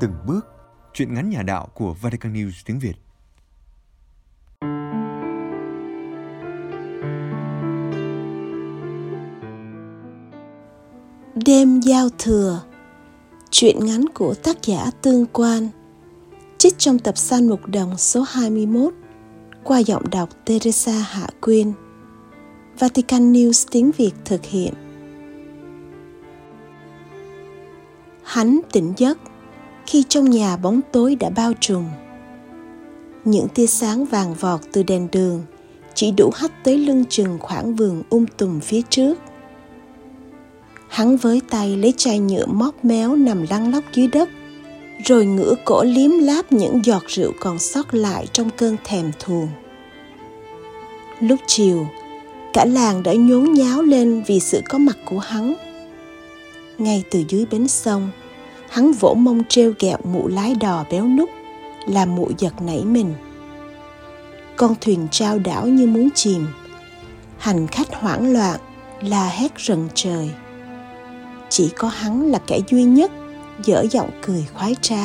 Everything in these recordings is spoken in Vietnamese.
từng bước, chuyện ngắn nhà đạo của Vatican News tiếng Việt. Đêm giao thừa. Chuyện ngắn của tác giả Tương Quan. Trích trong tập san mục đồng số 21 Qua giọng đọc Teresa Hạ Quyên. Vatican News tiếng Việt thực hiện. Hắn tỉnh giấc khi trong nhà bóng tối đã bao trùm. Những tia sáng vàng vọt từ đèn đường chỉ đủ hắt tới lưng chừng khoảng vườn um tùm phía trước. Hắn với tay lấy chai nhựa móc méo nằm lăn lóc dưới đất, rồi ngửa cổ liếm láp những giọt rượu còn sót lại trong cơn thèm thuồng. Lúc chiều, cả làng đã nhốn nháo lên vì sự có mặt của hắn. Ngay từ dưới bến sông, hắn vỗ mông treo gẹo mụ lái đò béo nút làm mụ giật nảy mình. Con thuyền trao đảo như muốn chìm. Hành khách hoảng loạn, la hét rần trời. Chỉ có hắn là kẻ duy nhất, dở giọng cười khoái trá.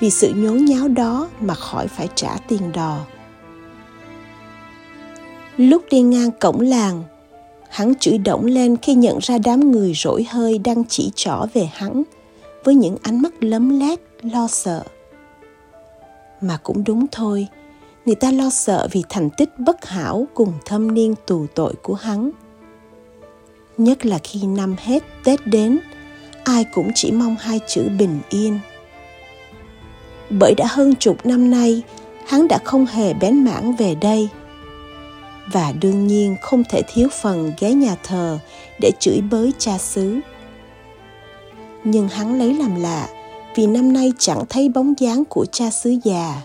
Vì sự nhốn nháo đó mà khỏi phải trả tiền đò. Lúc đi ngang cổng làng, hắn chửi động lên khi nhận ra đám người rỗi hơi đang chỉ trỏ về hắn với những ánh mắt lấm lét, lo sợ. Mà cũng đúng thôi, người ta lo sợ vì thành tích bất hảo cùng thâm niên tù tội của hắn. Nhất là khi năm hết tết đến, ai cũng chỉ mong hai chữ bình yên. Bởi đã hơn chục năm nay, hắn đã không hề bén mảng về đây. Và đương nhiên không thể thiếu phần ghé nhà thờ để chửi bới cha xứ nhưng hắn lấy làm lạ vì năm nay chẳng thấy bóng dáng của cha xứ già.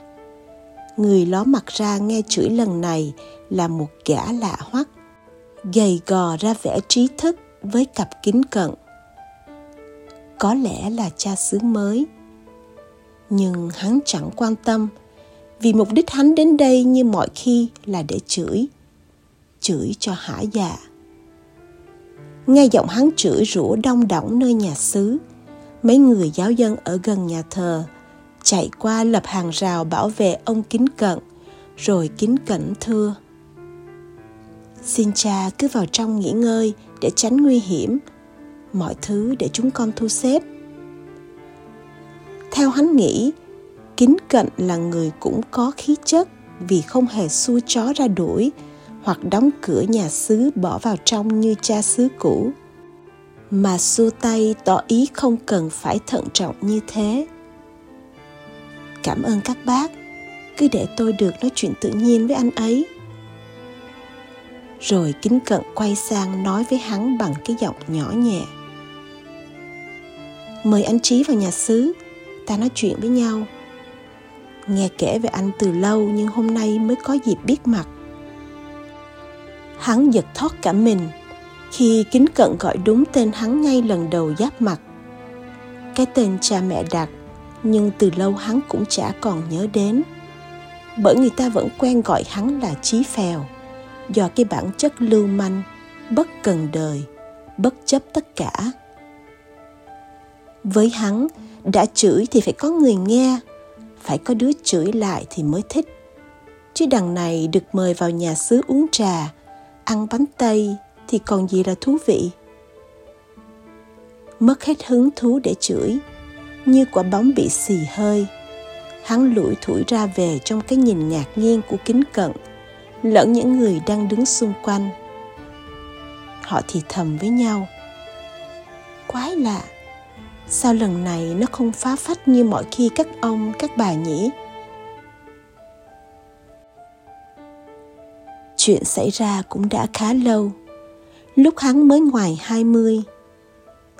Người ló mặt ra nghe chửi lần này là một gã lạ hoắc, gầy gò ra vẻ trí thức với cặp kính cận. Có lẽ là cha xứ mới, nhưng hắn chẳng quan tâm vì mục đích hắn đến đây như mọi khi là để chửi, chửi cho hả dạ nghe giọng hắn chửi rủa đông đỏng nơi nhà xứ. Mấy người giáo dân ở gần nhà thờ chạy qua lập hàng rào bảo vệ ông kính cận, rồi kính cẩn thưa. Xin cha cứ vào trong nghỉ ngơi để tránh nguy hiểm, mọi thứ để chúng con thu xếp. Theo hắn nghĩ, kính cận là người cũng có khí chất vì không hề xua chó ra đuổi hoặc đóng cửa nhà xứ bỏ vào trong như cha xứ cũ. Mà xua tay tỏ ý không cần phải thận trọng như thế. Cảm ơn các bác. Cứ để tôi được nói chuyện tự nhiên với anh ấy. Rồi kính cận quay sang nói với hắn bằng cái giọng nhỏ nhẹ. Mời anh trí vào nhà xứ. Ta nói chuyện với nhau. Nghe kể về anh từ lâu nhưng hôm nay mới có dịp biết mặt hắn giật thoát cả mình. Khi kính cận gọi đúng tên hắn ngay lần đầu giáp mặt, cái tên cha mẹ đặt nhưng từ lâu hắn cũng chả còn nhớ đến. Bởi người ta vẫn quen gọi hắn là chí phèo, do cái bản chất lưu manh, bất cần đời, bất chấp tất cả. Với hắn, đã chửi thì phải có người nghe, phải có đứa chửi lại thì mới thích. Chứ đằng này được mời vào nhà xứ uống trà ăn bánh tây thì còn gì là thú vị. Mất hết hứng thú để chửi, như quả bóng bị xì hơi. Hắn lủi thủi ra về trong cái nhìn ngạc nhiên của kính cận, lẫn những người đang đứng xung quanh. Họ thì thầm với nhau. Quái lạ, sao lần này nó không phá phách như mọi khi các ông, các bà nhỉ? Chuyện xảy ra cũng đã khá lâu lúc hắn mới ngoài 20.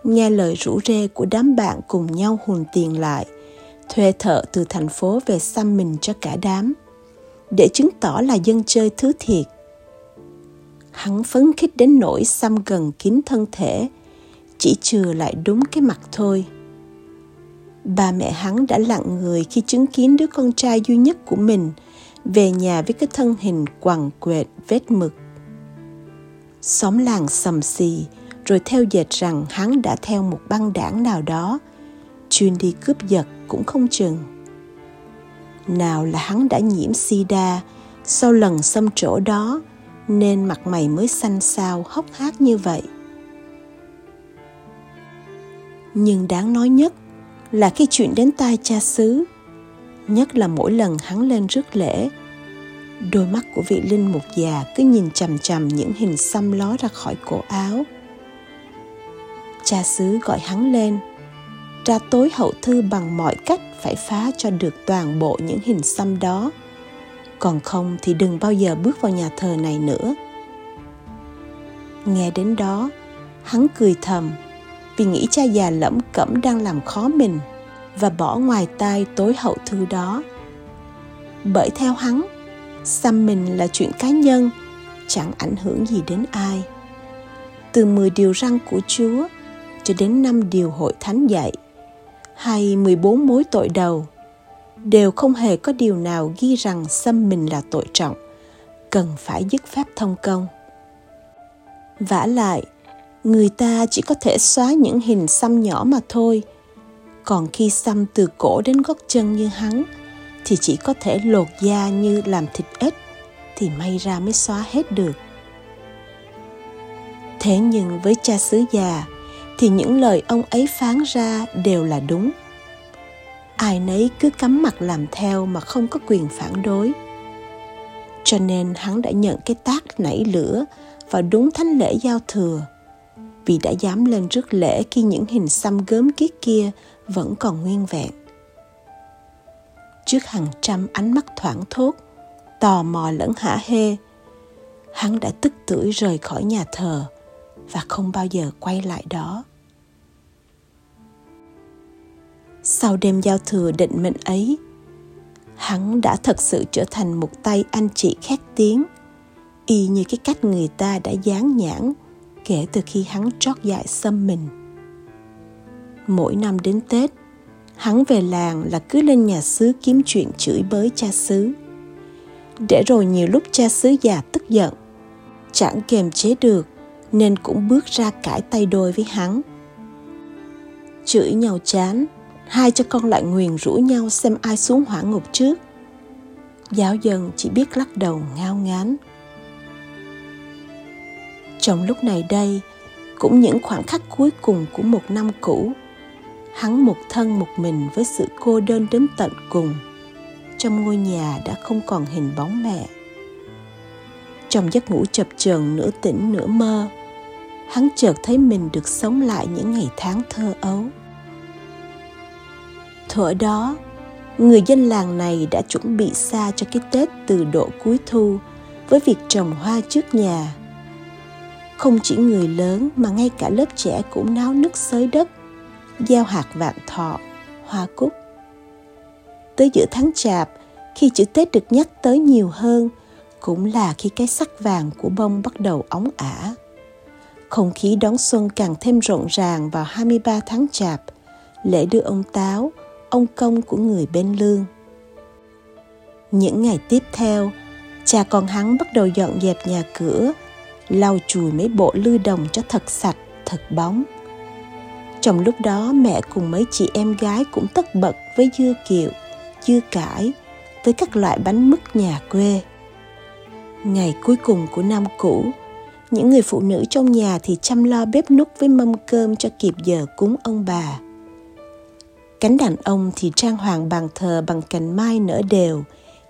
Nghe lời rủ rê của đám bạn cùng nhau hùn tiền lại, thuê thợ từ thành phố về xăm mình cho cả đám, để chứng tỏ là dân chơi thứ thiệt. Hắn phấn khích đến nỗi xăm gần kín thân thể, chỉ chừa lại đúng cái mặt thôi. Bà mẹ hắn đã lặng người khi chứng kiến đứa con trai duy nhất của mình về nhà với cái thân hình quằn quệt, vết mực. Xóm làng sầm xì, rồi theo dệt rằng hắn đã theo một băng đảng nào đó. Chuyên đi cướp giật cũng không chừng. Nào là hắn đã nhiễm sida, sau lần xâm trổ đó, nên mặt mày mới xanh xao, hốc hác như vậy. Nhưng đáng nói nhất là khi chuyện đến tai cha xứ nhất là mỗi lần hắn lên rước lễ. Đôi mắt của vị linh mục già cứ nhìn chằm chằm những hình xăm ló ra khỏi cổ áo. Cha xứ gọi hắn lên, ra tối hậu thư bằng mọi cách phải phá cho được toàn bộ những hình xăm đó. Còn không thì đừng bao giờ bước vào nhà thờ này nữa. Nghe đến đó, hắn cười thầm, vì nghĩ cha già lẩm cẩm đang làm khó mình và bỏ ngoài tai tối hậu thư đó. Bởi theo hắn, xăm mình là chuyện cá nhân, chẳng ảnh hưởng gì đến ai. Từ 10 điều răn của Chúa cho đến năm điều hội thánh dạy, hay 14 mối tội đầu, đều không hề có điều nào ghi rằng xâm mình là tội trọng, cần phải dứt phép thông công. Vả lại, người ta chỉ có thể xóa những hình xăm nhỏ mà thôi còn khi xăm từ cổ đến gót chân như hắn, thì chỉ có thể lột da như làm thịt ếch, thì may ra mới xóa hết được. Thế nhưng với cha xứ già, thì những lời ông ấy phán ra đều là đúng. Ai nấy cứ cắm mặt làm theo mà không có quyền phản đối. Cho nên hắn đã nhận cái tác nảy lửa vào đúng thánh lễ giao thừa, vì đã dám lên rước lễ khi những hình xăm gớm kiết kia vẫn còn nguyên vẹn. Trước hàng trăm ánh mắt thoảng thốt, tò mò lẫn hả hê, hắn đã tức tưởi rời khỏi nhà thờ và không bao giờ quay lại đó. Sau đêm giao thừa định mệnh ấy, hắn đã thật sự trở thành một tay anh chị khét tiếng, y như cái cách người ta đã dán nhãn kể từ khi hắn trót dại xâm mình mỗi năm đến tết. Hắn về làng là cứ lên nhà xứ kiếm chuyện chửi bới cha xứ. Để rồi nhiều lúc cha xứ già tức giận, chẳng kềm chế được nên cũng bước ra cãi tay đôi với hắn. Chửi nhau chán, hai cha con lại nguyền rủa nhau xem ai xuống hỏa ngục trước. Giáo dân chỉ biết lắc đầu ngao ngán. Trong lúc này đây, cũng những khoảng khắc cuối cùng của một năm cũ hắn một thân một mình với sự cô đơn đến tận cùng. Trong ngôi nhà đã không còn hình bóng mẹ. Trong giấc ngủ chập chờn nửa tỉnh nửa mơ, hắn chợt thấy mình được sống lại những ngày tháng thơ ấu. Thuở đó, người dân làng này đã chuẩn bị xa cho cái tết từ độ cuối thu với việc trồng hoa trước nhà. Không chỉ người lớn mà ngay cả lớp trẻ cũng náo nức xới đất gieo hạt vạn thọ, hoa cúc. Tới giữa tháng chạp, khi chữ tết được nhắc tới nhiều hơn, cũng là khi cái sắc vàng của bông bắt đầu óng ả. Không khí đón xuân càng thêm rộn ràng vào 23 tháng chạp, lễ đưa ông táo, ông công của người bên lương. Những ngày tiếp theo, cha con hắn bắt đầu dọn dẹp nhà cửa, lau chùi mấy bộ lư đồng cho thật sạch, thật bóng trong lúc đó, mẹ cùng mấy chị em gái cũng tất bật với dưa kiệu, dưa cải, với các loại bánh mứt nhà quê. Ngày cuối cùng của năm cũ, những người phụ nữ trong nhà thì chăm lo bếp núc với mâm cơm cho kịp giờ cúng ông bà. Cánh đàn ông thì trang hoàng bàn thờ bằng cành mai nở đều,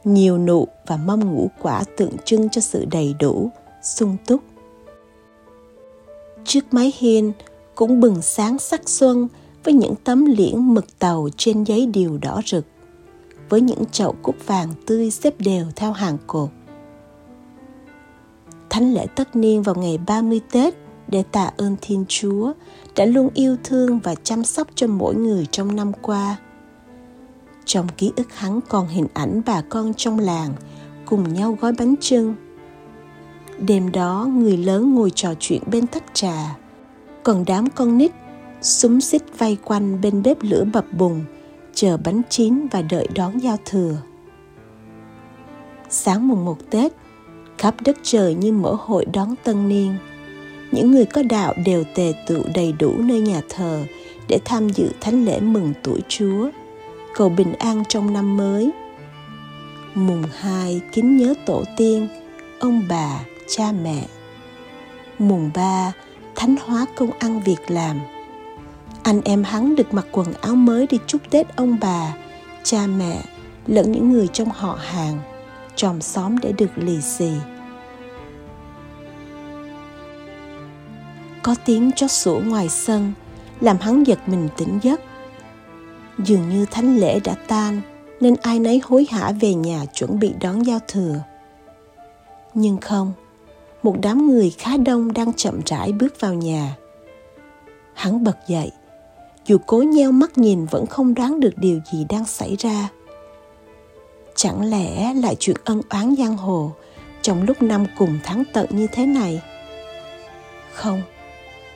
nhiều nụ và mâm ngũ quả tượng trưng cho sự đầy đủ, sung túc. Trước mái hiên cũng bừng sáng sắc xuân với những tấm liễn mực tàu trên giấy điều đỏ rực với những chậu cúc vàng tươi xếp đều theo hàng cột. Thánh lễ tất niên vào ngày 30 Tết để tạ ơn Thiên Chúa đã luôn yêu thương và chăm sóc cho mỗi người trong năm qua. Trong ký ức hắn còn hình ảnh bà con trong làng cùng nhau gói bánh trưng. Đêm đó người lớn ngồi trò chuyện bên tách trà, còn đám con nít súng xích vây quanh bên bếp lửa bập bùng chờ bánh chín và đợi đón giao thừa sáng mùng một tết khắp đất trời như mở hội đón tân niên những người có đạo đều tề tựu đầy đủ nơi nhà thờ để tham dự thánh lễ mừng tuổi Chúa, cầu bình an trong năm mới. Mùng 2 kính nhớ tổ tiên, ông bà, cha mẹ. Mùng 3 thánh hóa công ăn việc làm. Anh em hắn được mặc quần áo mới đi chúc Tết ông bà, cha mẹ lẫn những người trong họ hàng, tròm xóm để được lì xì. Có tiếng chó sủa ngoài sân làm hắn giật mình tỉnh giấc. Dường như thánh lễ đã tan nên ai nấy hối hả về nhà chuẩn bị đón giao thừa. Nhưng không, một đám người khá đông đang chậm rãi bước vào nhà. Hắn bật dậy, dù cố nheo mắt nhìn vẫn không đoán được điều gì đang xảy ra. Chẳng lẽ lại chuyện ân oán giang hồ trong lúc năm cùng tháng tận như thế này? Không,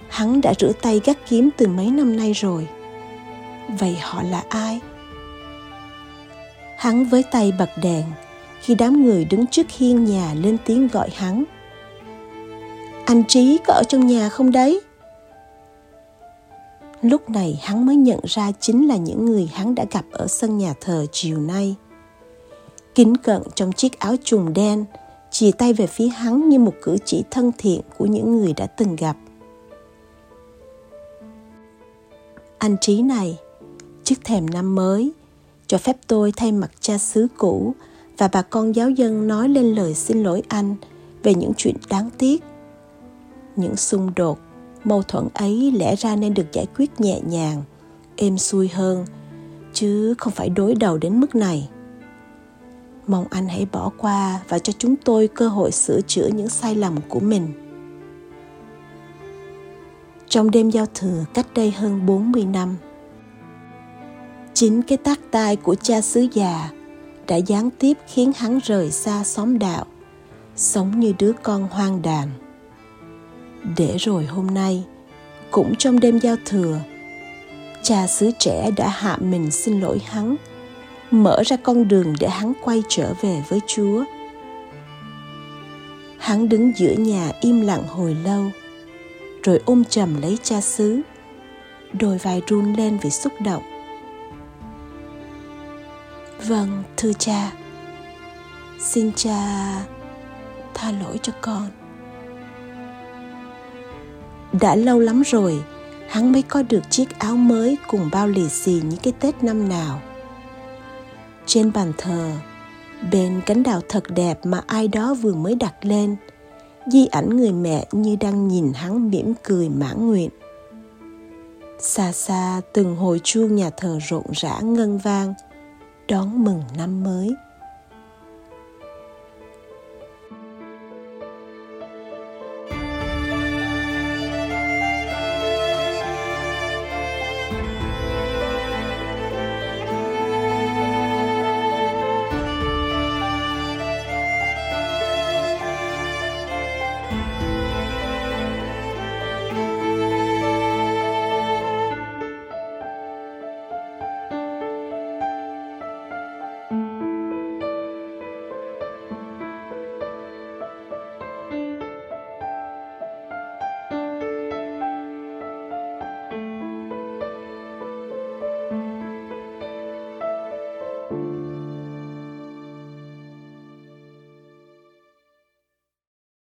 hắn đã rửa tay gắt kiếm từ mấy năm nay rồi. Vậy họ là ai? Hắn với tay bật đèn khi đám người đứng trước hiên nhà lên tiếng gọi hắn. Anh Trí có ở trong nhà không đấy? Lúc này hắn mới nhận ra chính là những người hắn đã gặp ở sân nhà thờ chiều nay. Kính cận trong chiếc áo trùng đen, chỉ tay về phía hắn như một cử chỉ thân thiện của những người đã từng gặp. Anh Trí này, trước thèm năm mới, cho phép tôi thay mặt cha xứ cũ và bà con giáo dân nói lên lời xin lỗi anh về những chuyện đáng tiếc. Những xung đột, mâu thuẫn ấy lẽ ra nên được giải quyết nhẹ nhàng, êm xuôi hơn, chứ không phải đối đầu đến mức này. Mong anh hãy bỏ qua và cho chúng tôi cơ hội sửa chữa những sai lầm của mình. Trong đêm giao thừa cách đây hơn 40 năm, chính cái tác tai của cha xứ già đã gián tiếp khiến hắn rời xa xóm đạo sống như đứa con hoang đàn để rồi hôm nay cũng trong đêm giao thừa cha xứ trẻ đã hạ mình xin lỗi hắn mở ra con đường để hắn quay trở về với chúa hắn đứng giữa nhà im lặng hồi lâu rồi ôm chầm lấy cha xứ đôi vai run lên vì xúc động Vâng, thưa cha. Xin cha tha lỗi cho con. Đã lâu lắm rồi, hắn mới có được chiếc áo mới cùng bao lì xì những cái Tết năm nào. Trên bàn thờ, bên cánh đào thật đẹp mà ai đó vừa mới đặt lên, di ảnh người mẹ như đang nhìn hắn mỉm cười mãn nguyện. Xa xa từng hồi chuông nhà thờ rộn rã ngân vang – đón mừng năm mới